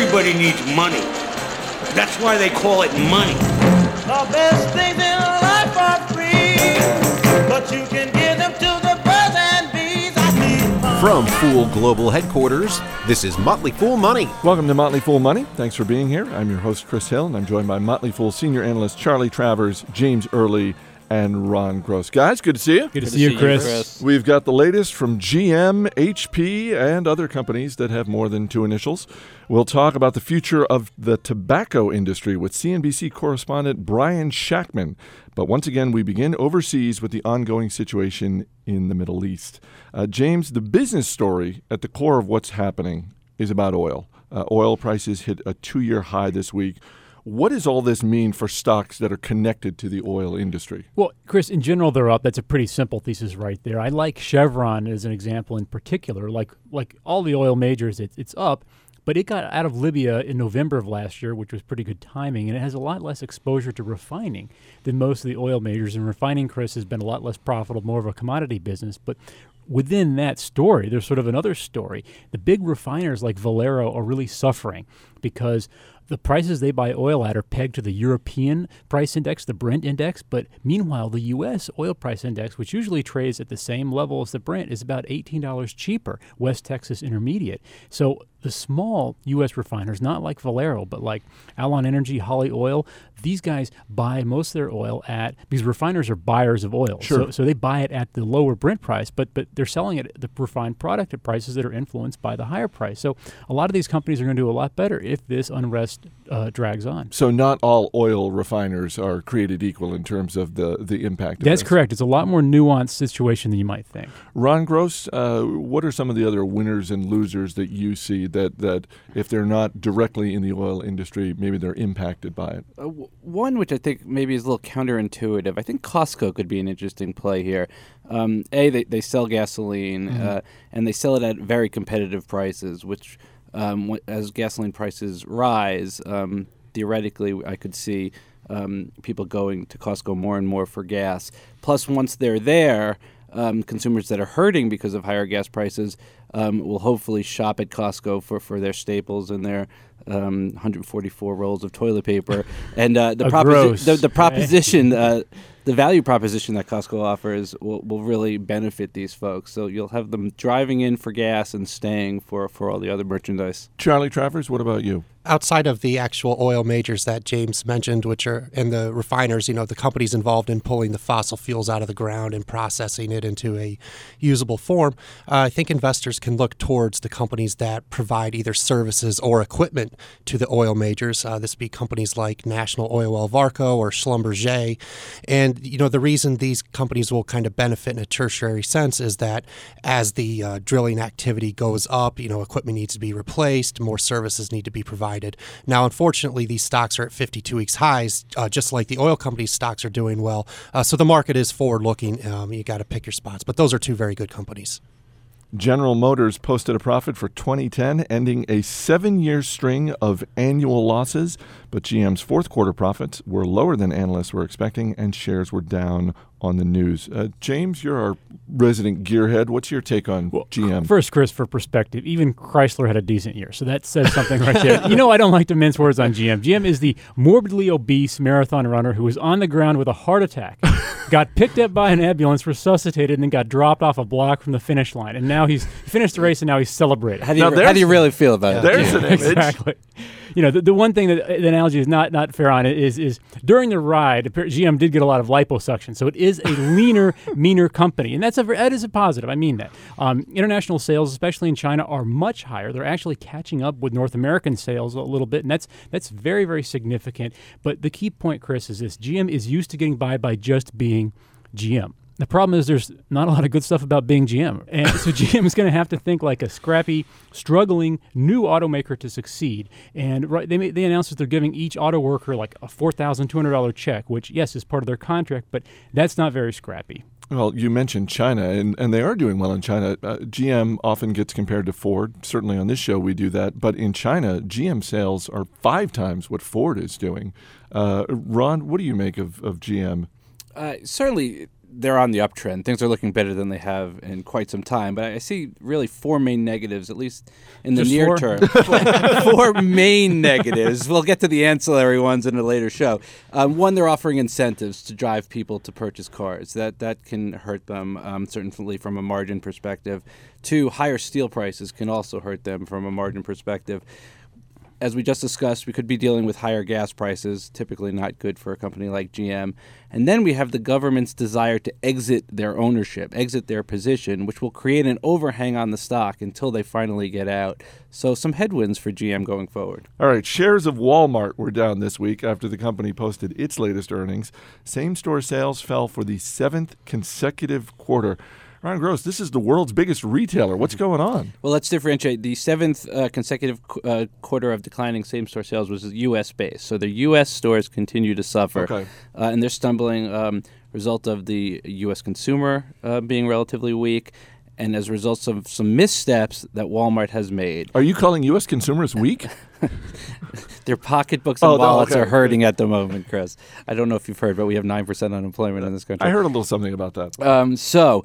Everybody needs money. That's why they call it money. The best things in life are free, but you can give them to the birds and bees. I need. From Fool Global Headquarters, this is Motley Fool Money. Welcome to Motley Fool Money. Thanks for being here. I'm your host, Chris Hill, and I'm joined by Motley Fool senior analyst Charlie Travers, James Early, and Ron Gross. Guys, good to see you. Good to see you, Chris. We've got the latest from GM, HP, and other companies that have more than two initials. We'll talk about the future of the tobacco industry with CNBC correspondent Brian Shactman. But once again, we begin overseas with the ongoing situation in the Middle East. Uh, James, the business story at the core of what's happening is about oil. Uh, oil prices hit a two year high this week. What does all this mean for stocks that are connected to the oil industry? Well, Chris, in general, they're up. That's a pretty simple thesis right there. I like Chevron as an example in particular. Like like all the oil majors, it, it's up, but it got out of Libya in November of last year, which was pretty good timing, and it has a lot less exposure to refining than most of the oil majors. And refining, Chris, has been a lot less profitable, more of a commodity business. But within that story, there's sort of another story. The big refiners like Valero are really suffering because the prices they buy oil at are pegged to the European price index, the Brent index. But meanwhile, the U.S. oil price index, which usually trades at the same level as the Brent, is about $18 cheaper, West Texas Intermediate. So the small U.S. refiners, not like Valero, but like Alon Energy, Holly Oil, these guys buy most of their oil at because refiners are buyers of oil. Sure. So, so they buy it at the lower Brent price, but but they're selling it at the refined product at prices that are influenced by the higher price. So a lot of these companies are going to do a lot better if this unrest uh, drags on. So, not all oil refiners are created equal in terms of the, the impact. That's this. correct. It's a lot more nuanced situation than you might think. Ron Gross, uh, what are some of the other winners and losers that you see that, that if they're not directly in the oil industry, maybe they're impacted by it? Uh, w- one which I think maybe is a little counterintuitive. I think Costco could be an interesting play here. Um, a, they, they sell gasoline uh, and they sell it at very competitive prices, which um, as gasoline prices rise, um, theoretically, I could see um, people going to Costco more and more for gas. Plus, once they're there, um, consumers that are hurting because of higher gas prices um, will hopefully shop at Costco for, for their staples and their um, 144 rolls of toilet paper. And uh, the, Uh, proposi- the, the proposition, uh, the value proposition that Costco offers will, will really benefit these folks. So you'll have them driving in for gas and staying for, for all the other merchandise. Charlie Travers, what about you? Outside of the actual oil majors that James mentioned, which are and the refiners, you know, the companies involved in pulling the fossil fuels out of the ground and processing it into a usable form, uh, I think investors can look towards the companies that provide either services or equipment to the oil majors. Uh, this be companies like National Oil Oilwell Varco or Schlumberger, and you know the reason these companies will kind of benefit in a tertiary sense is that as the uh, drilling activity goes up, you know, equipment needs to be replaced, more services need to be provided. Now, unfortunately, these stocks are at 52 weeks highs, uh, just like the oil companies' stocks are doing well. Uh, so the market is forward looking. Um, you got to pick your spots, but those are two very good companies. General Motors posted a profit for 2010, ending a seven year string of annual losses. But GM's fourth quarter profits were lower than analysts were expecting, and shares were down on the news. Uh, James, you're our resident gearhead. What's your take on GM? First, Chris, for perspective, even Chrysler had a decent year, so that says something right there. you know, I don't like to mince words on GM. GM is the morbidly obese marathon runner who was on the ground with a heart attack, got picked up by an ambulance, resuscitated, and then got dropped off a block from the finish line. And now he's finished the race, and now he's celebrating. How do you, Now, how do you really feel about it? There's an image. exactly. You know, the, the one thing that the analogy is not not fair on it is is during the ride, GM did get a lot of liposuction, so it is a leaner, meaner company, and that's a that is a positive. I mean that. Um, international sales, especially in China, are much higher. They're actually catching up with North American sales a little bit, and that's that's very very significant. But the key point, Chris, is this: GM is used to getting by by just being GM. The problem is there's not a lot of good stuff about being GM. And so GM is going to have to think like a scrappy, struggling new automaker to succeed. And right, they, ma- they announced that they're giving each auto worker like a $4,200 check, which, yes, is part of their contract, but that's not very scrappy. Well, you mentioned China, and, and they are doing well in China. Uh, GM often gets compared to Ford. Certainly on this show, we do that. But in China, GM sales are five times what Ford is doing. Uh, Ron, what do you make of, of GM? Uh, certainly, they're on the uptrend. Things are looking better than they have in quite some time. But I see really four main negatives, at least in the Just near four? term. four main negatives. We'll get to the ancillary ones in a later show. Um, one, they're offering incentives to drive people to purchase cars. That that can hurt them, um, certainly from a margin perspective. Two, higher steel prices can also hurt them from a margin perspective as we just discussed, we could be dealing with higher gas prices, typically not good for a company like GM. And then we have the government's desire to exit their ownership, exit their position, which will create an overhang on the stock until they finally get out. So, some headwinds for GM going forward. All right, shares of Walmart were down this week after the company posted its latest earnings. Same store sales fell for the seventh consecutive quarter. Ron Gross, this is the world's biggest retailer. What's going on? Well, let's differentiate. The seventh uh, consecutive qu- uh, quarter of declining same store sales was U.S. based. So the U.S. stores continue to suffer. Okay. Uh, and they're stumbling, um, result of the U.S. consumer uh, being relatively weak, and as a result of some missteps that Walmart has made. Are you calling U.S. consumers weak? Their pocketbooks and Oh, no, wallets okay. are hurting at the moment, Chris. I don't know if you've heard, but we have 9% unemployment in this country. I heard a little something about that. Um, so,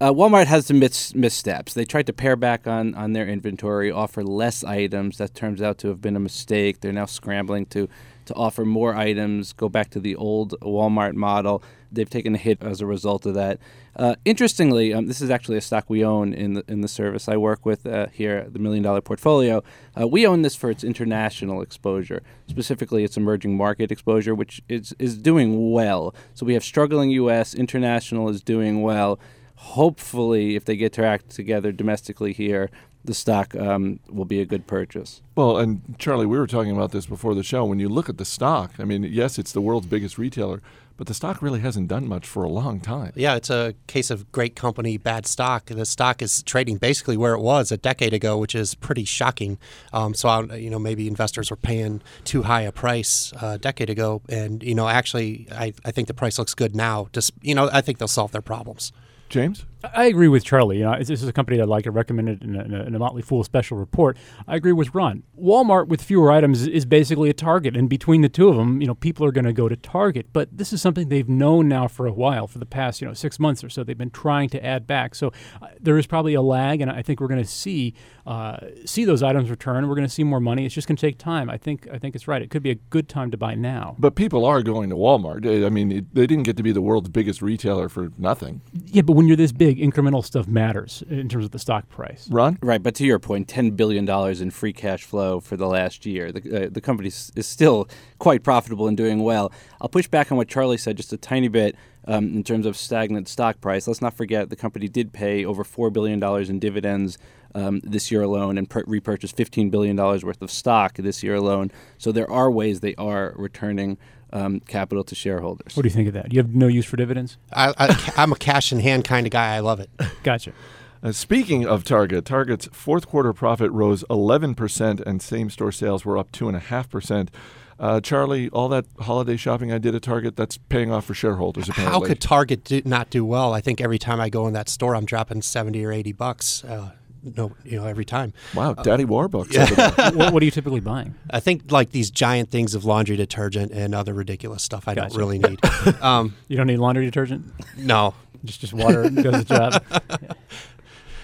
uh, Walmart has some mis- missteps. They tried to pare back on, on their inventory, offer less items. That turns out to have been a mistake. They're now scrambling to, to offer more items, go back to the old Walmart model. They've taken a hit as a result of that. Uh, interestingly, um, this is actually a stock we own in the, in the service I work with uh, here, the Million Dollar Portfolio. Uh, we own this for its international exposure, specifically its emerging market exposure, which is, is doing well. So we have struggling U.S., international is doing well hopefully, if they get their act together domestically here, the stock um, will be a good purchase. Well, and Charlie, we were talking about this before the show. When you look at the stock, I mean, yes, it's the world's biggest retailer, but the stock really hasn't done much for a long time. Yeah, it's a case of great company, bad stock. The stock is trading basically where it was a decade ago, which is pretty shocking. Um, so, I, you know, maybe investors were paying too high a price uh, a decade ago, and you know, actually, I, I think the price looks good now. Just you know, I think they'll solve their problems. James? I agree with Charlie. You know, this is a company that I like. I recommended in a, in a, in a Motley Fool special report. I agree with Ron. Walmart with fewer items is basically a Target, and between the two of them, you know, people are going to go to Target. But this is something they've known now for a while, for the past you know six months or so. They've been trying to add back. So uh, there is probably a lag, and I think we're going to see uh, see those items return. We're going to see more money. It's just going to take time. I think I think it's right. It could be a good time to buy now. But people are going to Walmart. I mean, it, they didn't get to be the world's biggest retailer for nothing. Yeah, but when you're this big, incremental stuff matters in terms of the stock price. Ron? Right, but to your point, ten billion dollars in free cash flow for the last year. The uh, the company is still quite profitable and doing well. I'll push back on what Charlie said just a tiny bit um, in terms of stagnant stock price. Let's not forget the company did pay over four billion dollars in dividends um, this year alone and per- repurchased fifteen billion dollars worth of stock this year alone. So there are ways they are returning um, capital to shareholders. What do you think of that? You have no use for dividends? I, I, I'm a cash in hand kind of guy. I love it. Gotcha. Uh, speaking of Target, Target's fourth quarter profit rose 11% and same store sales were up 2.5%. Uh, Charlie, all that holiday shopping I did at Target, that's paying off for shareholders, apparently. How could Target do, not do well? I think every time I go in that store, I'm dropping seventy or eighty bucks. Uh, no, you know, every time. Wow, Daddy Warbucks. over there. what, what are you typically buying? I think like these giant things of laundry detergent and other ridiculous stuff I Gotcha. don't really need. um, You don't need laundry detergent. no. Just just water does the job.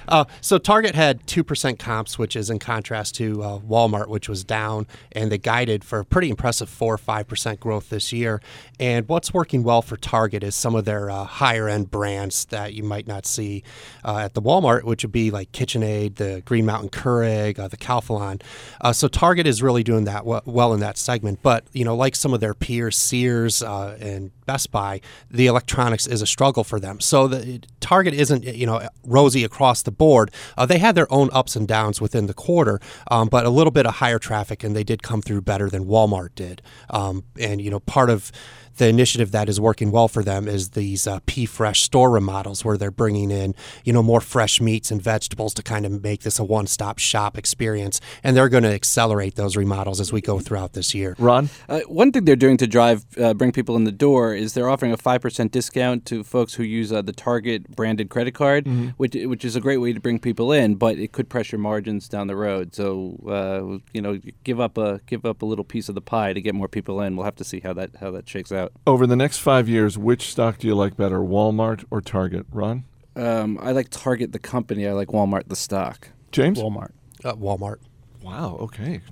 Uh, so Target had 2% comps, which is in contrast to uh, Walmart, which was down, and they guided for a pretty impressive 4 or 5% growth this year. And what's working well for Target is some of their uh, higher end brands that you might not see uh, at the Walmart, which would be like KitchenAid, the Green Mountain Keurig, uh, the Calphalon. Uh, so Target is really doing that w- well in that segment. But, you know, like some of their peers, Sears and Best Buy, the electronics is a struggle for them. So the Target isn't, you know, rosy across the board. Uh, they had their own ups and downs within the quarter, um, but a little bit of higher traffic, and they did come through better than Walmart did. Um, and you know, part of the initiative that is working well for them is these uh, P Fresh store remodels, where they're bringing in you know more fresh meats and vegetables to kind of make this a one-stop shop experience, and they're going to accelerate those remodels as we go throughout this year. Ron? Uh, one thing they're doing to drive uh, bring people in the door is they're offering a five percent discount to folks who use uh, the Target branded credit card, which which is a great way to bring people in, but it could pressure margins down the road. So uh, you know, give up a give up a little piece of the pie to get more people in. We'll have to see how that how that shakes out. Out. Over the next five years, which stock do you like better, Walmart or Target? Ron? Um, I like Target the company. I like Walmart the stock. James? Walmart. Uh, Walmart. Wow, okay.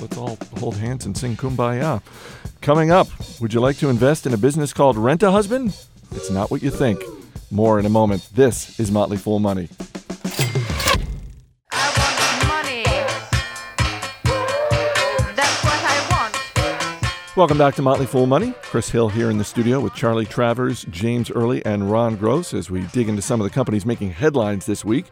Let's all hold hands and sing Kumbaya. Coming up, would you like to invest in a business called Rent a Husband? It's not what you think. More in a moment. This is Motley Fool Money. Welcome back to Motley Fool Money. Chris Hill here in the studio with Charlie Travers, James Early, and Ron Gross as we dig into some of the companies making headlines this week.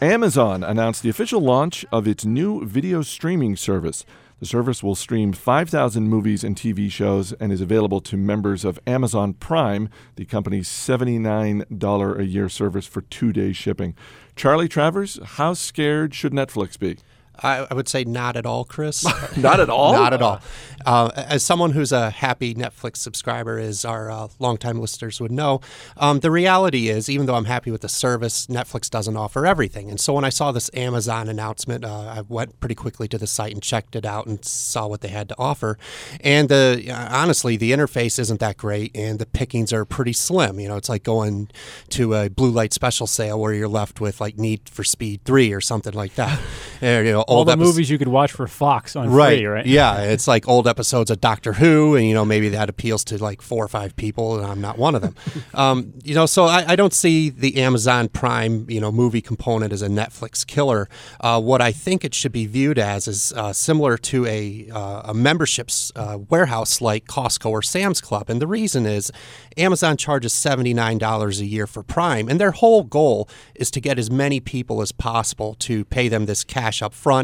Amazon announced the official launch of its new video streaming service. The service will stream 5,000 movies and TV shows and is available to members of Amazon Prime, the company's $79 a year service for two day shipping. Charlie Travers, how scared should Netflix be? I, I would say not at all, Chris. Not at all? Not at all. Uh, as someone who's a happy Netflix subscriber, as our uh, longtime listeners would know, um, the reality is, even though I'm happy with the service, Netflix doesn't offer everything. And so when I saw this Amazon announcement, uh, I went pretty quickly to the site and checked it out and saw what they had to offer. And the uh, honestly, the interface isn't that great, and the pickings are pretty slim. You know, it's like going to a blue light special sale where you're left with like Need for Speed Three or something like that. And, you know, All the episodes- movies you could watch for Fox on right. free, right? Yeah, it's like old episodes of Doctor Who, and you know maybe that appeals to like four or five people, and I'm not one of them. um, you know, so I, I don't see the Amazon Prime you know movie component as a Netflix killer. Uh, what I think it should be viewed as is uh, similar to a uh, a memberships uh, warehouse like Costco or Sam's Club, and the reason is Amazon charges seventy nine dollars a year for Prime, and their whole goal is to get as many people as possible to pay them this cash up front,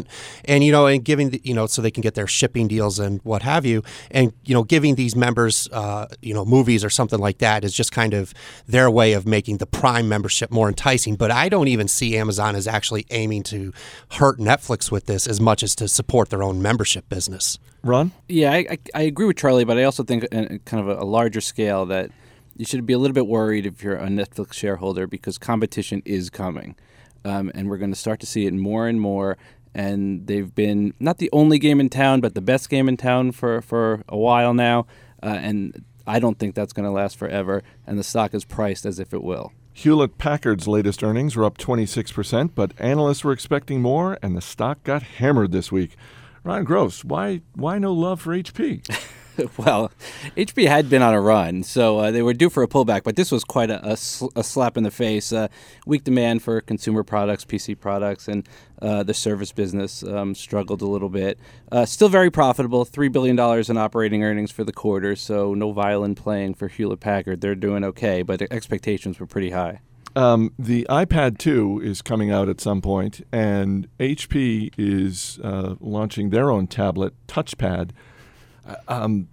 and you know, and giving the, you know so they can get their shipping deals and what have you, and you know, giving these members uh, you know movies or something like that is just kind of their way of making the Prime membership more enticing. But I don't even see Amazon as actually aiming to hurt Netflix with this as much as to support their own membership business. Ron? Yeah, I, I, I agree with Charlie, but I also think on kind of a, a larger scale that you should be a little bit worried if you're a Netflix shareholder because competition is coming, um, and we're going to start to see it more and more. And they've been not the only game in town, but the best game in town for for a while now. Uh, and I don't think that's going to last forever. And the stock is priced as if it will. Hewlett Packard's latest earnings were up 26%, but analysts were expecting more, and the stock got hammered this week. Ron Gross, why why no love for HP? well, HP had been on a run, so uh, they were due for a pullback, but this was quite a, a, sl- a slap in the face. Uh, weak demand for consumer products, PC products, and uh, the service business um, struggled a little bit. Uh, still very profitable, $3 billion in operating earnings for the quarter, so no violin playing for Hewlett Packard. They're doing okay, but expectations were pretty high. Um, the iPad 2 is coming out at some point, and HP is uh, launching their own tablet, Touchpad. Um,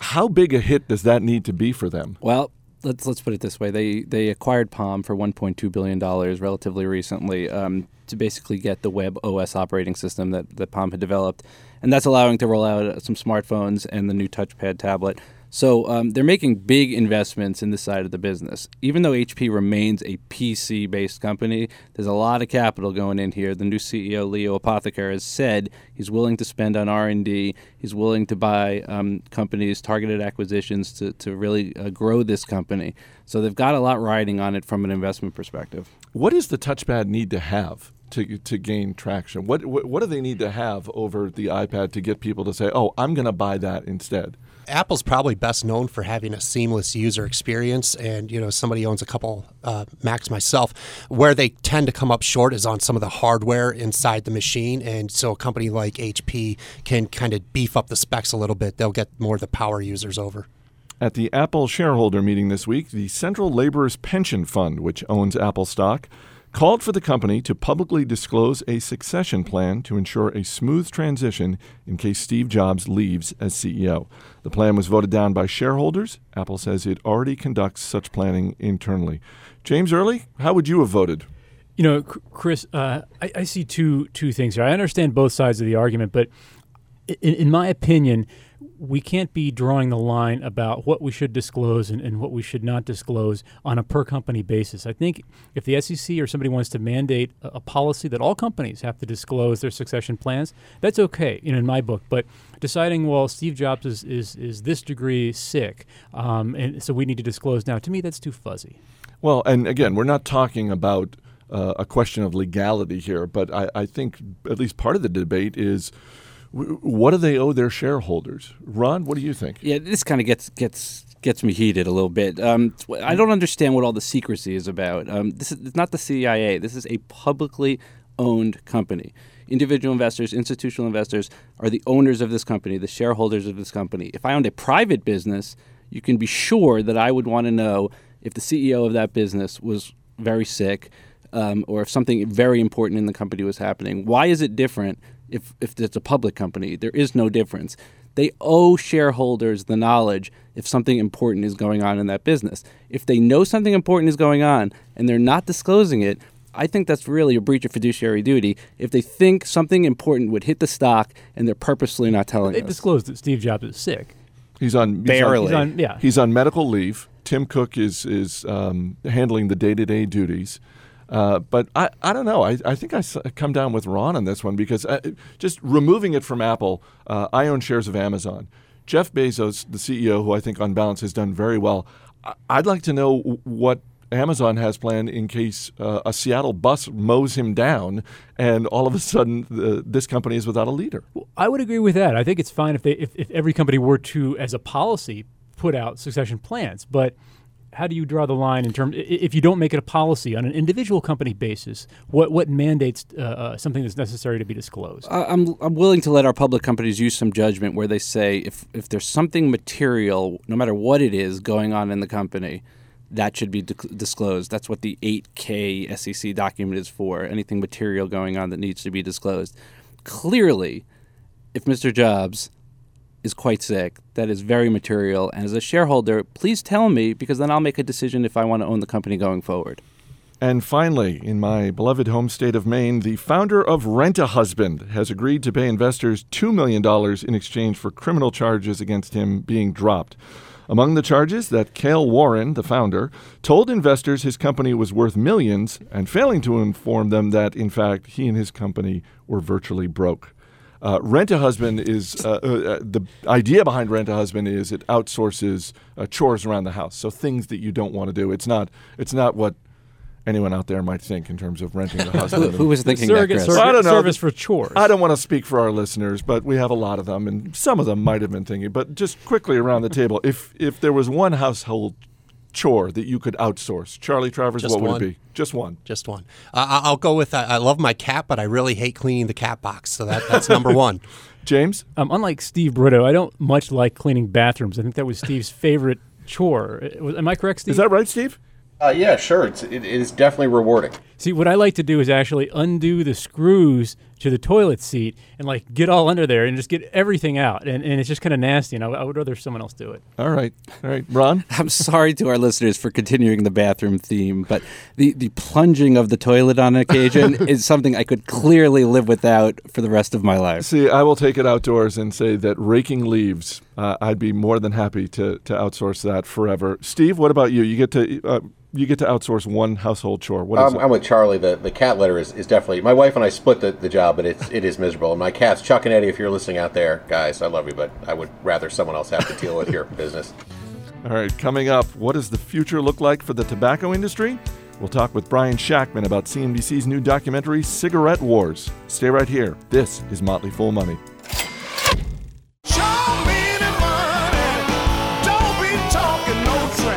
how big a hit does that need to be for them? Well, let's let's put it this way: they they acquired Palm for 1.2 billion dollars relatively recently um, to basically get the Web OS operating system that that Palm had developed, and that's allowing to roll out some smartphones and the new touchpad tablet. So um, they're making big investments in this side of the business. Even though HP remains a PC-based company, there's a lot of capital going in here. The new CEO Leo Apotheker has said he's willing to spend on R&D. He's willing to buy um, companies, targeted acquisitions to to really uh, grow this company. So they've got a lot riding on it from an investment perspective. What does the touchpad need to have to, to gain traction? What, what what do they need to have over the iPad to get people to say, "Oh, I'm going to buy that instead"? Apple's probably best known for having a seamless user experience, and you know, somebody owns a couple uh, Macs myself. Where they tend to come up short is on some of the hardware inside the machine, and so a company like HP can kind of beef up the specs a little bit. They'll get more of the power users over. At the Apple shareholder meeting this week, the Central Laborers Pension Fund, which owns Apple stock, called for the company to publicly disclose a succession plan to ensure a smooth transition in case Steve Jobs leaves as CEO. The plan was voted down by shareholders. Apple says it already conducts such planning internally. James Early, how would you have voted? You know, Chris, uh, I, I see two two things here. I understand both sides of the argument, but in, in my opinion, we can't be drawing the line about what we should disclose and, and what we should not disclose on a per company basis. I think if the SEC or somebody wants to mandate a, a policy that all companies have to disclose their succession plans, that's okay, you know, in my book. But deciding, well, Steve Jobs is, is, is this degree sick, um, and so we need to disclose now, to me, that's too fuzzy. Well, and again, we're not talking about uh, a question of legality here, but I, I think at least part of the debate is what do they owe their shareholders? Ron, what do you think? Yeah, this kind of gets gets gets me heated a little bit. Um, I don't understand what all the secrecy is about. Um, this is it's not the CIA. This is a publicly owned company. Individual investors, institutional investors are the owners of this company, the shareholders of this company. If I owned a private business, you can be sure that I would want to know if the CEO of that business was very sick um, or if something very important in the company was happening. Why is it different if, if it's a public company? There is no difference. They owe shareholders the knowledge if something important is going on in that business. If they know something important is going on and they're not disclosing it, I think that's really a breach of fiduciary duty if they think something important would hit the stock and they're purposely not telling it. They us. disclosed that Steve Jobs is sick. He's on he's on- Barely. He's on, yeah. He's on medical leave. Tim Cook is is um, handling the day to day duties. Uh, but I, I don't know. I, I think I come down with Ron on this one because uh, just removing it from Apple, uh, I own shares of Amazon. Jeff Bezos, the CEO, who I think on balance has done very well, I- I'd like to know what Amazon has planned in case uh, a Seattle bus mows him down and all of a sudden the, this company is without a leader. I would agree with that. I think it's fine if they if, if every company were to, as a policy, put out succession plans. But how do you draw the line in terms if you don't make it a policy on an individual company basis? What what mandates uh, uh, something that's necessary to be disclosed? I- I'm I'm willing to let our public companies use some judgment where they say if if there's something material, no matter what it is, going on in the company, that should be di- disclosed. That's what the 8K SEC document is for. Anything material going on that needs to be disclosed. Clearly, if Mr. Jobs is quite sick, that is very material. And as a shareholder, please tell me because then I'll make a decision if I want to own the company going forward. And finally, in my beloved home state of Maine, the founder of Rent a Husband has agreed to pay investors $2 million in exchange for criminal charges against him being dropped. Among the charges, that Kaile Warren, the founder, told investors his company was worth millions and failing to inform them that, in fact, he and his company were virtually broke. Uh, Rent a Husband is uh, uh, the idea behind Rent a Husband is it outsources uh, chores around the house, so things that you don't want to do. It's not it's not what anyone out there might think in terms of renting a husband. Who was thinking that, Chris? surrogate I don't know. service for chores. I don't want to speak for our listeners, but we have a lot of them, and some of them might have been thinking. But just quickly around the table, if if there was one household chore that you could outsource, Charlie Travers, Just what would one. it be? Just one. Just one. Uh, I- I'll go with I I love my cat, but I really hate cleaning the cat box. So that, that's number one. James, Um, unlike Steve Broido, I don't much like cleaning bathrooms. I think that was Steve's favorite chore. Uh, was- Am I correct, Steve? is that right, Steve? Uh, yeah, sure. It's, it, it is definitely rewarding. See, what I like to do is actually undo the screws to the toilet seat and like get all under there and just get everything out. And, and it's just kind of nasty. And I, I would rather someone else do it. All right, all right, Ron. I'm sorry to our listeners for continuing the bathroom theme, but the, the plunging of the toilet on occasion is something I could clearly live without for the rest of my life. See, I will take it outdoors and say that raking leaves, uh, I'd be more than happy to to outsource that forever. Steve, what about you? You get to uh, you get to outsource one household chore. What is I'm, it? I'm with Charlie. The, the cat litter is, is definitely. My wife and I split the, the job, but it's, it is miserable. And my cats, Chuck and Eddie, if you're listening out there, guys, I love you, but I would rather someone else have to deal with your business. All right, coming up, what does the future look like for the tobacco industry? We'll talk with Brian Shactman about CNBC's new documentary, Cigarette Wars. Stay right here. This is Motley Fool Money.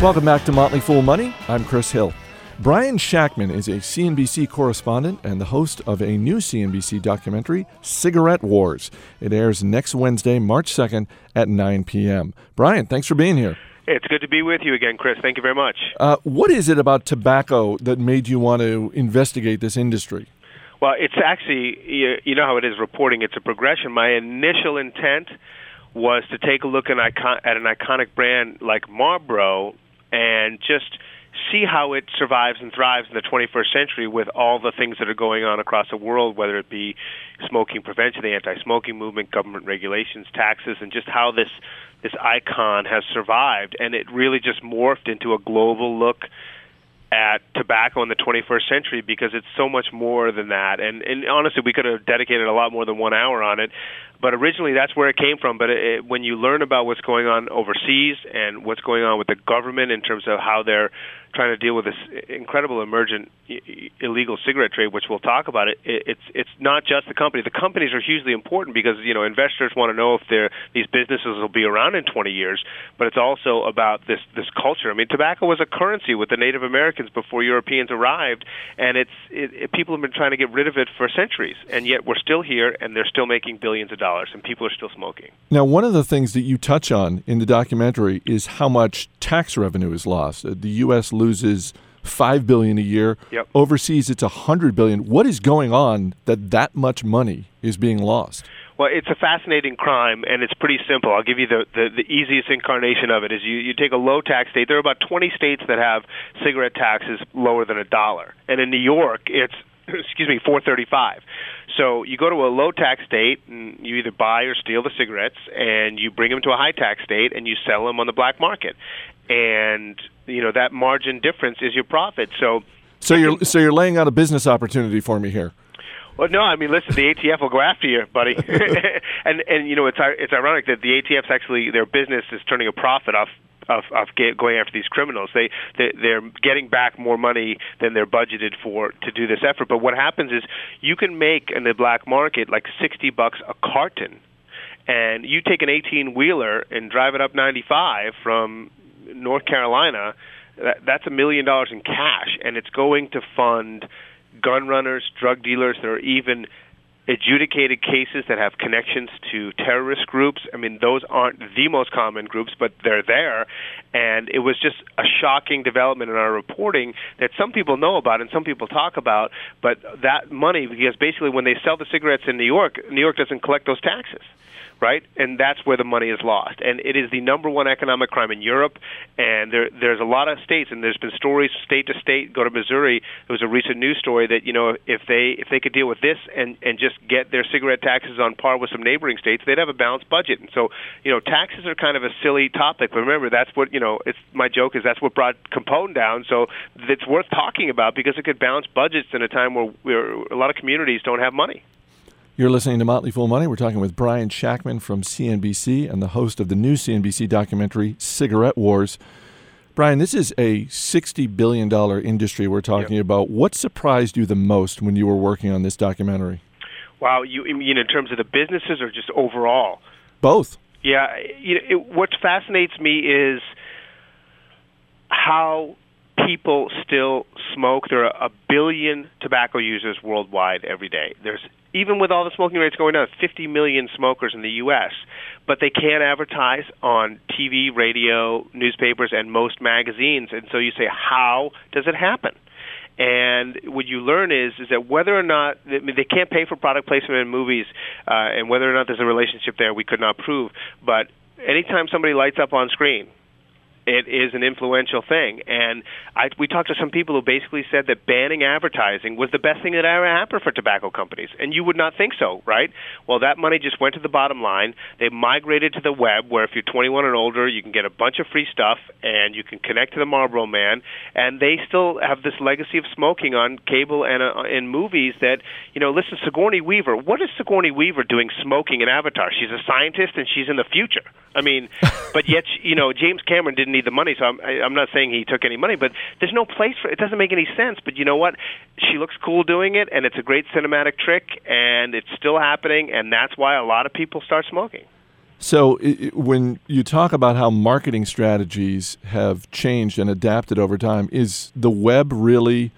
Welcome back to Motley Fool Money. I'm Chris Hill. Brian Shactman is a CNBC correspondent and the host of a new CNBC documentary, Cigarette Wars. It airs next Wednesday, March 2nd at 9 p.m. Brian, thanks for being here. It's good to be with you again, Chris. Thank you very much. Uh, what is it about tobacco that made you want to investigate this industry? Well, it's actually, you, know how it is reporting, it's a progression. My initial intent was to take a look at, icon, at an iconic brand like Marlboro and just see how it survives and thrives in the 21st century with all the things that are going on across the world, whether it be smoking prevention, the anti-smoking movement, government regulations, taxes, and just how this this icon has survived. And it really just morphed into a global look at tobacco in the 21st century because it's so much more than that. And and honestly, we could have dedicated a lot more than one hour on it. But originally, that's where it came from. But it, when you learn about what's going on overseas and what's going on with the government in terms of how they're trying to deal with this incredible emergent illegal cigarette trade, which we'll talk about. It, it's it's not just the company. The companies are hugely important because you know investors want to know if these businesses will be around in 20 years. But it's also about this this culture. I mean, tobacco was a currency with the Native Americans before Europeans arrived, and it's it, it, people have been trying to get rid of it for centuries, and yet we're still here, and they're still making billions of dollars, and people are still smoking. Now, one of the things that you touch on in the documentary is how much tax revenue is lost. Uh, the U.S loses five billion a year. Yep. Overseas, it's a hundred billion. What is going on that that much money is being lost? Well, it's a fascinating crime, and it's pretty simple. I'll give you the, the, the easiest incarnation of it. Is you, you take a low tax state. There are about 20 states that have cigarette taxes lower than a dollar, and in New York, it's excuse me, 435. So you go to a low tax state and you either buy or steal the cigarettes and you bring them to a high tax state and you sell them on the black market. And you know that margin difference is your profit. So So you're so you're laying out a business opportunity for me here. Well, no, I mean, listen, the ATF will go after you, buddy. and and you know, it's it's ironic that the ATF's actually their business is turning a profit off of, of get, going after these criminals. They, they they're getting back more money than they're budgeted for to do this effort. But what happens is you can make in the black market like sixty bucks a carton, and you take an eighteen wheeler and drive it up ninety five from North Carolina. That, that's a million dollars in cash, and it's going to fund gun runners, drug dealers. There are even adjudicated cases that have connections to terrorist groups. I mean, those aren't the most common groups, but they're there. And it was just a shocking development in our reporting that some people know about and some people talk about. But that money, because basically when they sell the cigarettes in New York, New York doesn't collect those taxes right? And that's where the money is lost. And it is the number one economic crime in Europe. And there, there's a lot of states, and there's been stories state to state. Go to Missouri. There was a recent news story that you know if they if they could deal with this and and just get their cigarette taxes on par with some neighboring states, they'd have a balanced budget. And so you know taxes are kind of a silly topic, but remember that's what you know. It's my joke is that's what brought Capone down. So it's worth talking about because it could balance budgets in a time where, where a lot of communities don't have money. You're listening to Motley Fool Money. We're talking with Brian Shactman from CNBC and the host of the new CNBC documentary, Cigarette Wars. Brian, this is a $60 billion industry we're talking Yep. about. What surprised you the most when you were working on this documentary? Wow, you you mean in terms of the businesses or just overall? Both. Yeah, you know, it, what fascinates me is how people still smoke. There are a billion tobacco users worldwide every day. There's even with all the smoking rates going down, 50 million smokers in the U.S. But they can't advertise on TV, radio, newspapers, and most magazines. And so you say, how does it happen? And what you learn is is that whether or not I mean, they can't pay for product placement in movies, uh, and whether or not there's a relationship there, we could not prove. But anytime somebody lights up on screen, it is an influential thing. And I, we talked to some people who basically said that banning advertising was the best thing that ever happened for tobacco companies. And you would not think so, right? Well, that money just went to the bottom line. They migrated to the web, where if you're 21 and older, you can get a bunch of free stuff and you can connect to the Marlboro Man. And they still have this legacy of smoking on cable and uh, in movies that, you know, listen, Sigourney Weaver, what is Sigourney Weaver doing smoking in Avatar? She's a scientist and she's in the future. I mean, but yet, you know, James Cameron didn't need the money, so I'm, I, I'm not saying he took any money, but there's no place for it. Doesn't make any sense. But you know what? She looks cool doing it, and it's a great cinematic trick, and it's still happening, and that's why a lot of people start smoking. So, when you talk about how marketing strategies have changed and adapted over time, is the web really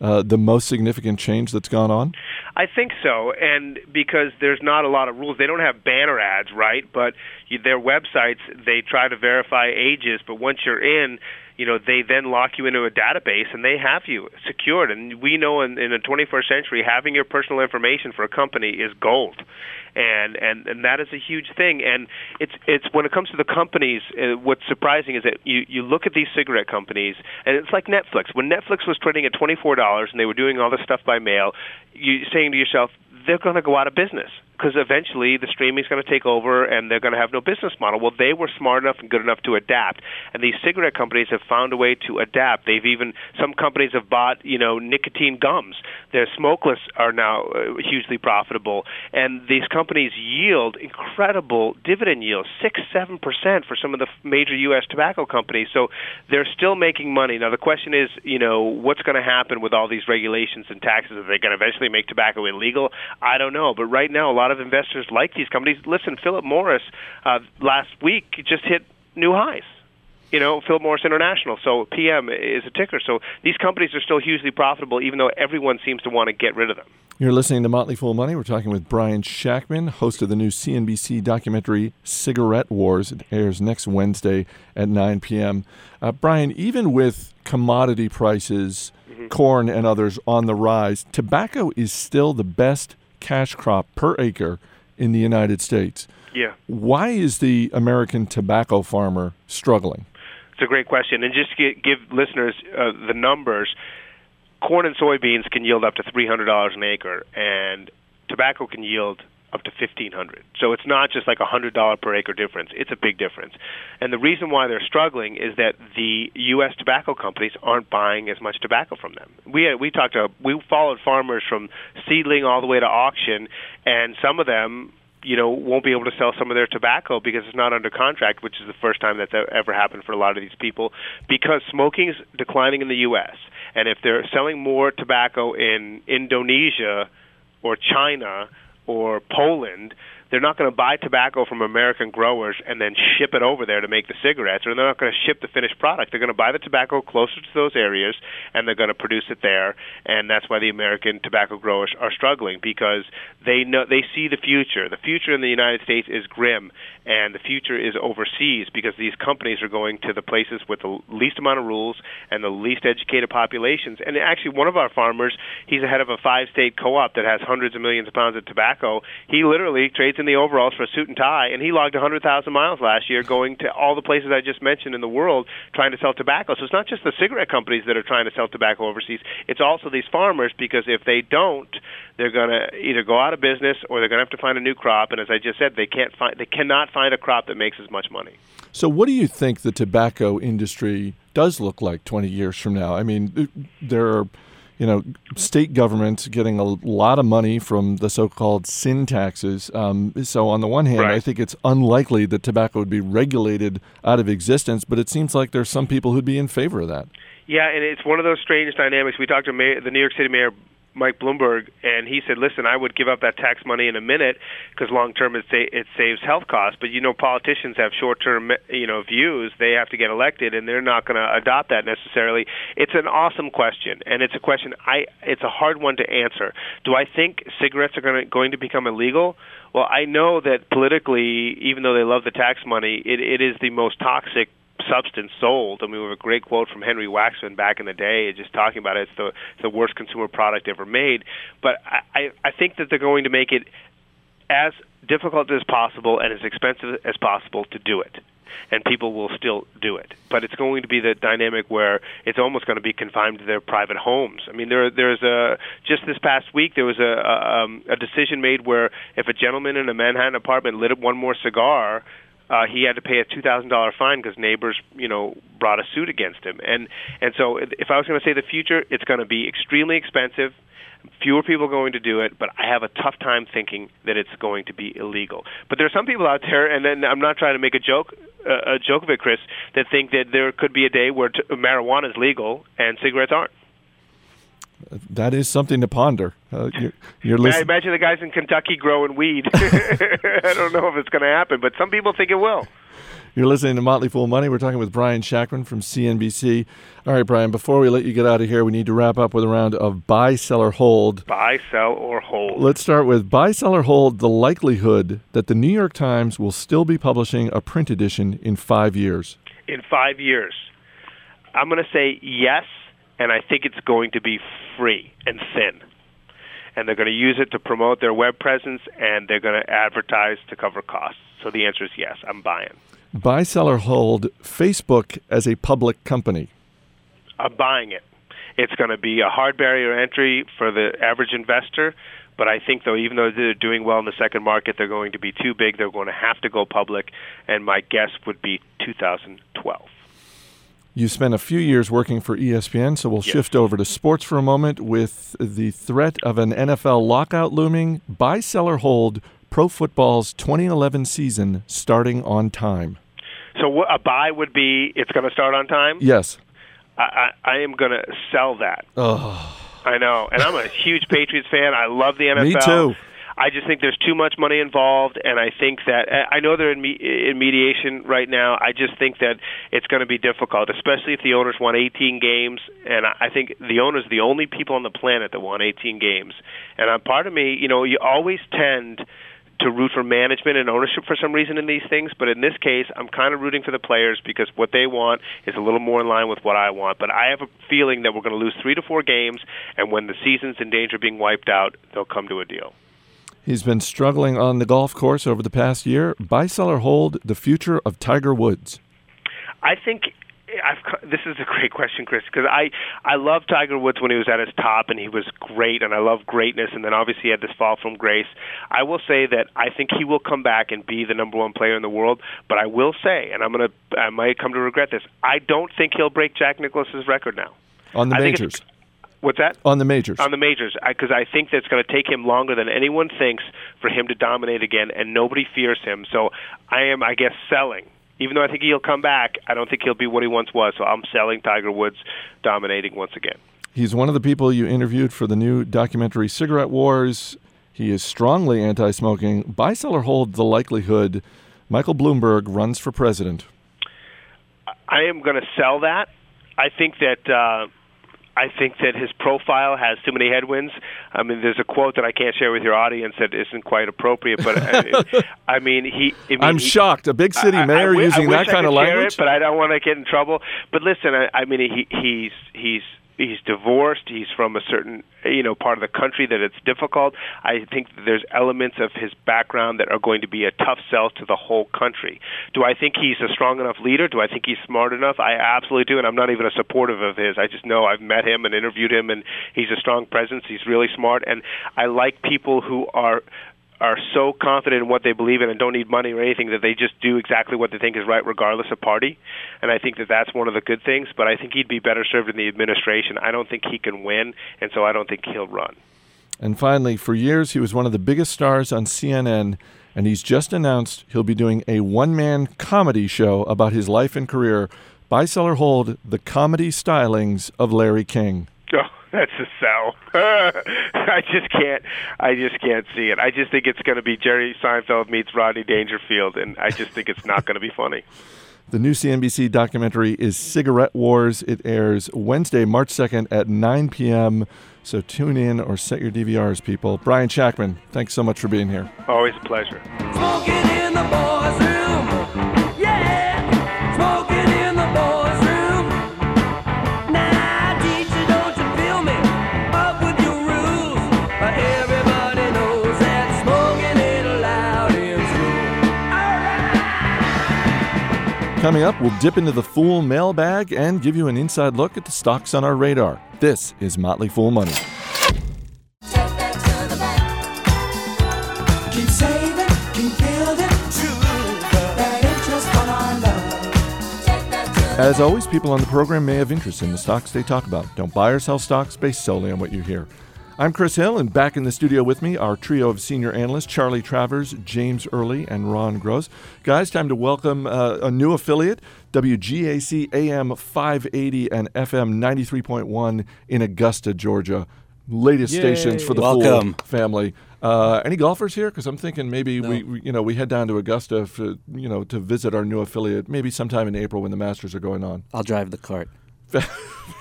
uh, the most significant change that's gone on? I think so, and because there's not a lot of rules, they don't have banner ads, right? But their websites, they try to verify ages, but once you're in, you know they then lock you into a database and they have you secured. And we know in, in the 21st century, having your personal information for a company is gold and and and that is a huge thing. And it's it's when it comes to the companies, uh, what's surprising is that you you look at these cigarette companies, and it's like Netflix. When Netflix was trading at twenty four dollars and they were doing all this stuff by mail, you saying to yourself, they're going to go out of business because eventually the streaming is going to take over and they're going to have no business model. Well, they were smart enough and good enough to adapt, and these cigarette companies have found a way to adapt. They've even some companies have bought you know nicotine gums. Their smokeless are now uh, hugely profitable, and these companies yield incredible dividend yields, six seven percent for some of the major U.S. tobacco companies. So they're still making money. Now the question is, you know, what's going to happen with all these regulations and taxes? Are they going to eventually make tobacco illegal? I don't know, but right now a lot of investors like these companies. Listen, Philip Morris uh, last week just hit new highs. You know, Philip Morris International. So PM is a ticker. So these companies are still hugely profitable, even though everyone seems to want to get rid of them. You're listening to Motley Fool Money. We're talking with Brian Shactman, host of the new CNBC documentary Cigarette Wars. It airs next Wednesday at 9 p.m. Uh, Brian, even with commodity prices, Mm-hmm. corn and others on the rise, tobacco is still the best cash crop per acre in the United States. Yeah. Why is the American tobacco farmer struggling? It's a great question. And just to gi- give listeners uh, the numbers, corn and soybeans can yield up to $300 an acre, and tobacco can yield up to 1500 So it's not just like a $100 per acre difference. It's a big difference. And the reason why they're struggling is that the U.S. tobacco companies aren't buying as much tobacco from them. We had, we talked to we followed farmers from seedling all the way to auction, and some of them you know won't be able to sell some of their tobacco because it's not under contract, which is the first time that's e- ever happened for a lot of these people because smoking is declining in the U.S. and if they're selling more tobacco in Indonesia or China or Poland, they're not going to buy tobacco from American growers and then ship it over there to make the cigarettes, or they're not going to ship the finished product. They're going to buy the tobacco closer to those areas, and they're going to produce it there. And that's why the American tobacco growers are struggling because they know they see the future. The future in the United States is grim, and the future is overseas because these companies are going to the places with the least amount of rules and the least educated populations. And actually, one of our farmers, he's the head of a five-state co-op that has hundreds of millions of pounds of tobacco. He literally trades in the overalls for a suit and tie, and he logged 100,000 miles last year going to all the places I just mentioned in the world trying to sell tobacco. So it's not just the cigarette companies that are trying to sell tobacco overseas; it's also these farmers because if they don't, they're going to either go out of business or they're going to have to find a new crop. And as I just said, they can't find they cannot find a crop that makes as much money. So, what do you think the tobacco industry does look like 20 years from now? I mean, there are, you know, state governments getting a lot of money from the so-called sin taxes. Um, so, on the one hand, I think it's unlikely that tobacco would be regulated out of existence, but it seems like there's some people who'd be in favor of that. Yeah, and it's one of those strange dynamics. We talked to Mayor, the New York City Mayor Mike Bloomberg, and he said, "Listen, I would give up that tax money in a minute because long term it sa- it saves health costs. But you know, politicians have short term you know views. They have to get elected, and they're not going to adopt that necessarily. It's an awesome question, and it's a question I it's a hard one to answer. Do I think cigarettes are going to going to become illegal? Well, I know that politically, even though they love the tax money, it, it is the most toxic substance sold. I mean, we have a great quote from Henry Waxman back in the day, just talking about it. It's the, it's the worst consumer product ever made. But I, I, think that they're going to make it as difficult as possible and as expensive as possible to do it. And people will still do it, but it's going to be the dynamic where it's almost going to be confined to their private homes. I mean, there there's a just this past week there was a a, um, a decision made where if a gentleman in a Manhattan apartment lit up one more cigar, uh, he had to pay a two thousand dollar fine because neighbors, you know, brought a suit against him. And and so, if I was going to say the future, it's going to be extremely expensive. Fewer people going to do it, but I have a tough time thinking that it's going to be illegal. But there are some people out there, and then I'm not trying to make a joke, uh, a joke of it, Chris, that think that there could be a day where t- marijuana is legal and cigarettes aren't. That is something to ponder. Uh, you're, you're I imagine the guys in Kentucky growing weed. I don't know if it's going to happen, but some people think it will. You're listening to Motley Fool Money. We're talking with Brian Shactman from CNBC. All right, Brian, before we let you get out of here, we need to wrap up with a round of buy, sell, or hold. Buy, sell, or hold. Let's start with buy, sell, or hold the likelihood that the New York Times will still be publishing a print edition in five years. in five years. I'm going to say yes, and I think it's going to be free and thin. And they're going to use it to promote their web presence, and they're going to advertise to cover costs. So the answer is yes. I'm buying. Buy, sell, or hold Facebook as a public company. I'm buying it. It's going to be a hard barrier entry for the average investor. But I think, though, even though they're doing well in the second market, they're going to be too big. They're going to have to go public, and my guess would be 2012. You spent a few years working for ESPN, so we'll Yes. shift over to sports for a moment with the threat of an NFL lockout looming. Buy, sell, or hold pro football's 2011 season starting on time. So a buy would be it's going to start on time. Yes. I, I, I am going to sell that. Oh, I know, and I'm a huge Patriots fan. I love the NFL. Me too. I just think there's too much money involved, and I think that I know they're in, me, in mediation right now. I just think that it's going to be difficult, especially if the owners want 18 games. And I think the owners are the only people on the planet that want 18 games. And uh, part of me, you know, you always tend to root for management and ownership for some reason in these things, but in this case, I'm kind of rooting for the players because what they want is a little more in line with what I want. But I have a feeling that we're going to lose three to four games, and when the season's in danger of being wiped out, they'll come to a deal. He's been struggling on the golf course over the past year. Buy, sell, or hold the future of Tiger Woods. I think I've, this is a great question, Chris, because I I love Tiger Woods when he was at his top and he was great, and I love greatness, and then obviously he had this fall from grace. I will say that I think he will come back and be the number one player in the world, but I will say, and I'm gonna I might come to regret this, I don't think he'll break Jack Nicklaus's record now. On the I majors. What's that? On the majors. On the majors, because I, think that's going to take him longer than anyone thinks for him to dominate again, and nobody fears him. So I am, I guess, selling. Even though I think he'll come back, I don't think he'll be what he once was. So I'm selling Tiger Woods dominating once again. He's one of the people you interviewed for the new documentary Cigarette Wars. He is strongly anti smoking. Buy, sell, or hold the likelihood Michael Bloomberg runs for president. I am going to sell that. I think that uh, I think that his profile has too many headwinds. I mean, there's a quote that I can't share with your audience that isn't quite appropriate, but I, uh, I mean, he. I mean, I'm he- shocked. A big city I- mayor I using that kind of language. It, but I don't want to get in trouble. But listen, I, I mean, he, he's he's he's divorced. He's from a certain you know part of the country that it's difficult. I think there's elements of his background that are going to be a tough sell to the whole country. Do I think he's a strong enough leader? Do I think he's smart enough? I absolutely do, and I'm not even a supportive of his. I just know I've met him and interviewed him, and he's a strong presence. He's really smart, and I like people who are are so confident in what they believe in and don't need money or anything that they just do exactly what they think is right regardless of party and i think that that's one of the good things but i think he'd be better served in the administration i don't think he can win and so i don't think he'll run And finally, for years, he was one of the biggest stars on CNN, and he's just announced he'll be doing a one man comedy show about his life and career. Buy, sell, or hold the comedy stylings of Larry King. That's a sell i just can't i just can't see it i just think it's going to be jerry seinfeld meets rodney dangerfield and i just think it's not going to be funny The new CNBC documentary is Cigarette Wars. It airs Wednesday, March 2nd at 9 p.m. So tune in or set your DVRs, people. Brian Shactman, thanks so much for being here. always a pleasure Coming up, we'll dip into the Fool mailbag and give you an inside look at the stocks on our radar. This is Motley Fool Money. Keep saving, keep building. That interest on our love. As always, people on the program may have interest in the stocks they talk about. Don't buy or sell stocks based solely on what you hear. I'm Chris Hill, and back in the studio with me, our trio of senior analysts Charlie Travers, James Early, and Ron Gross. Guys, time to welcome uh, a new affiliate, WGAC AM 580 and FM 93.1 in Augusta, Georgia. Latest Yay. stations for the Welcome. Fool family. Uh, any golfers here? Because I'm thinking maybe we, we, you know, we head down to Augusta, for, you know, to visit our new affiliate. Maybe sometime in April when the Masters are going on. I'll drive the cart.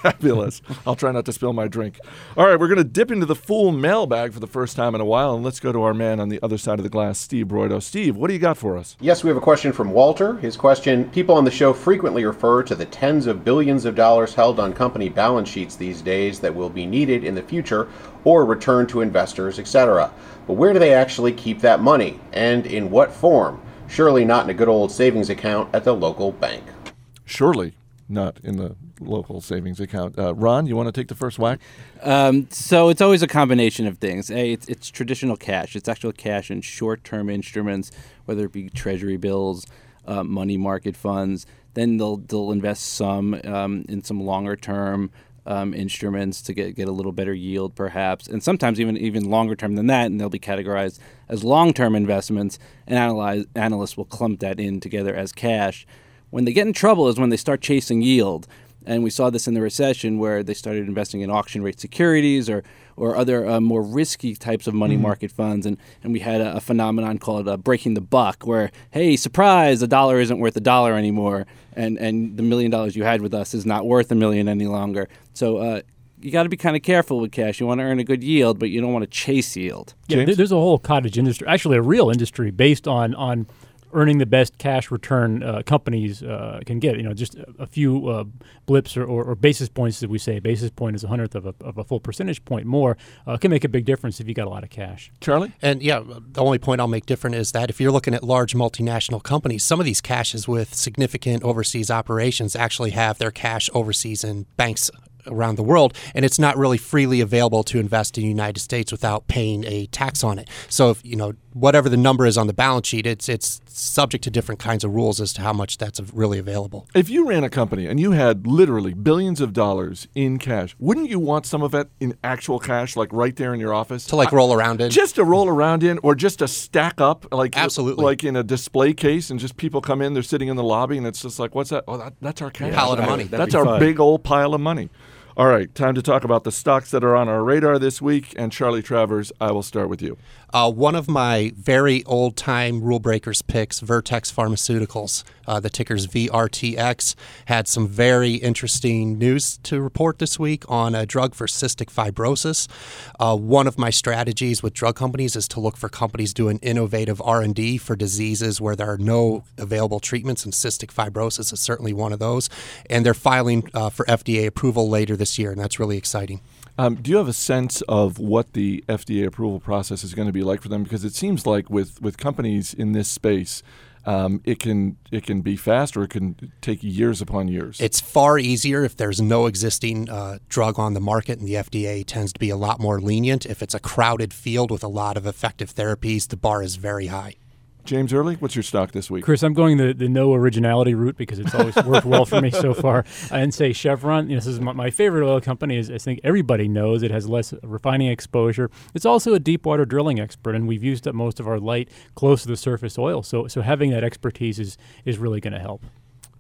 Fabulous. I'll try not to spill my drink. All right, we're going to dip into the Fool mailbag for the first time in a while, and let's go to our man on the other side of the glass, Steve Broido. Steve, what do you got for us? Yes, we have a question from Walter. His question People on the show frequently refer to the tens of billions of dollars held on company balance sheets these days that will be needed in the future or returned to investors, etc. But where do they actually keep that money? And in what form? Surely not in a good old savings account at the local bank. Surely not in the local savings account. Uh, Ron, you want to take the first whack? Um, so it's always a combination of things. A, it's, it's traditional cash. It's actual cash in short-term instruments, whether it be treasury bills, uh, money market funds. Then they'll they'll invest some um, in some longer-term um, instruments to get get a little better yield, perhaps, and sometimes even even longer term than that, and they'll be categorized as long-term investments. And analyze, analysts will clump that in together as cash. When they get in trouble is when they start chasing yield. And we saw this in the recession where they started investing in auction rate securities or, or other uh, more risky types of money Mhm. market funds. And, and we had a, a phenomenon called uh, breaking the buck, where, hey, surprise, the dollar isn't worth a dollar anymore. And, and the million dollars you had with us is not worth a million any longer. So uh, you got to be kind of careful with cash. You want to earn a good yield, but you don't want to chase yield. Yeah, there- there's a whole cottage industry, actually a real industry based on on earning the best cash return uh, companies uh, can get. You know, just a, a few uh, blips or, or, or basis points, as we say. Basis point is a hundredth of a, of a full percentage point more. Uh, can make a big difference if you got a lot of cash. Charlie? And yeah, the only point I'll make different is that if you're looking at large multinational companies, some of these caches with significant overseas operations actually have their cash overseas in banks around the world, and it's not really freely available to invest in the United States without paying a tax on it. So if you know whatever the number is on the balance sheet, it's it's subject to different kinds of rules as to how much that's really available. If you ran a company and you had literally billions of dollars in cash, wouldn't you want some of it in actual cash, like right there in your office? To like roll around in? Just to roll around in, or just to stack up, like Absolutely. like in a display case, and just people come in, they're sitting in the lobby, and it's just like, what's that? Oh, that, that's our cash. Pile of money. That's That'd be our fun. big old pile of money. All right, time to talk about the stocks that are on our radar this week. And Charlie Travers, I will start with you. Uh, one of my very old time rule breakers picks, Vertex Pharmaceuticals, uh, the ticker's VRTX, had some very interesting news to report this week on a drug for cystic fibrosis. Uh, one of my strategies with drug companies is to look for companies doing innovative R&D for diseases where there are no available treatments, and cystic fibrosis is certainly one of those. And they're filing uh, for FDA approval later this year, and that's really exciting. Um, do you have a sense of what the FDA approval process is going to be like for them? Because it seems like with, with companies in this space, um, it can it can be fast or it can take years upon years. It's far easier if there's no existing uh, drug on the market, and the FDA tends to be a lot more lenient. If it's a crowded field with a lot of effective therapies, the bar is very high. James Early, what's your stock this week? Chris, I'm going the, the no originality route because it's always worked well for me so far. And say Chevron, you know, this is my, my favorite oil company. Is I think everybody knows it has less refining exposure. It's also a deep water drilling expert, and we've used up most of our light close to the surface oil. So so having that expertise is is really going to help.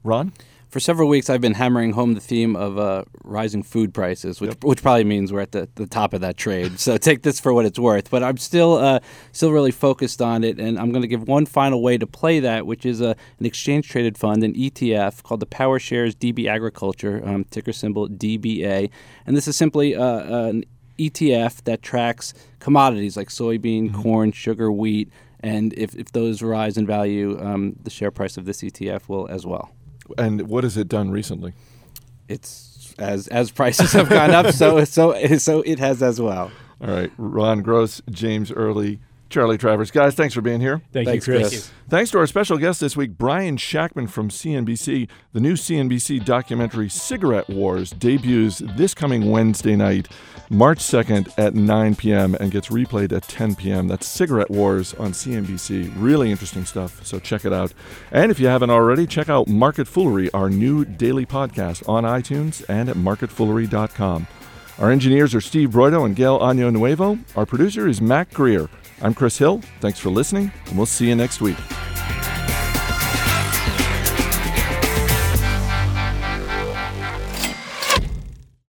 Ron? For several weeks, I've been hammering home the theme of uh, rising food prices, which, which probably means we're at the, the top of that trade. So take this for what it's worth. But I'm still uh, still really focused on it, and I'm going to give one final way to play that, which is a, an exchange traded fund, an ETF called the PowerShares DB Agriculture, um, ticker symbol DBA, and this is simply uh, an ETF that tracks commodities like soybean, corn, sugar, wheat, and if, if those rise in value, um, the share price of this ETF will as well. And what has it done recently? It's as as prices have gone up, so so so it has as well. All right, Ron Gross, James Early, Charlie Travers. Guys, thanks for being here. Thank you, Thanks, Chris. Chris. Thank you. Thanks to our special guest this week, Brian Shactman from CNBC. The new CNBC documentary Cigarette Wars debuts this coming Wednesday night, March 2nd at 9 p.m. and gets replayed at 10 p.m. That's Cigarette Wars on CNBC. Really interesting stuff, so check it out. And if you haven't already, check out Market Foolery, our new daily podcast on iTunes and at marketfoolery.com. Our engineers are Steve Broido and Gail Año Nuevo. Our producer is Matt Greer. I'm Chris Hill. Thanks for listening, and we'll see you next week.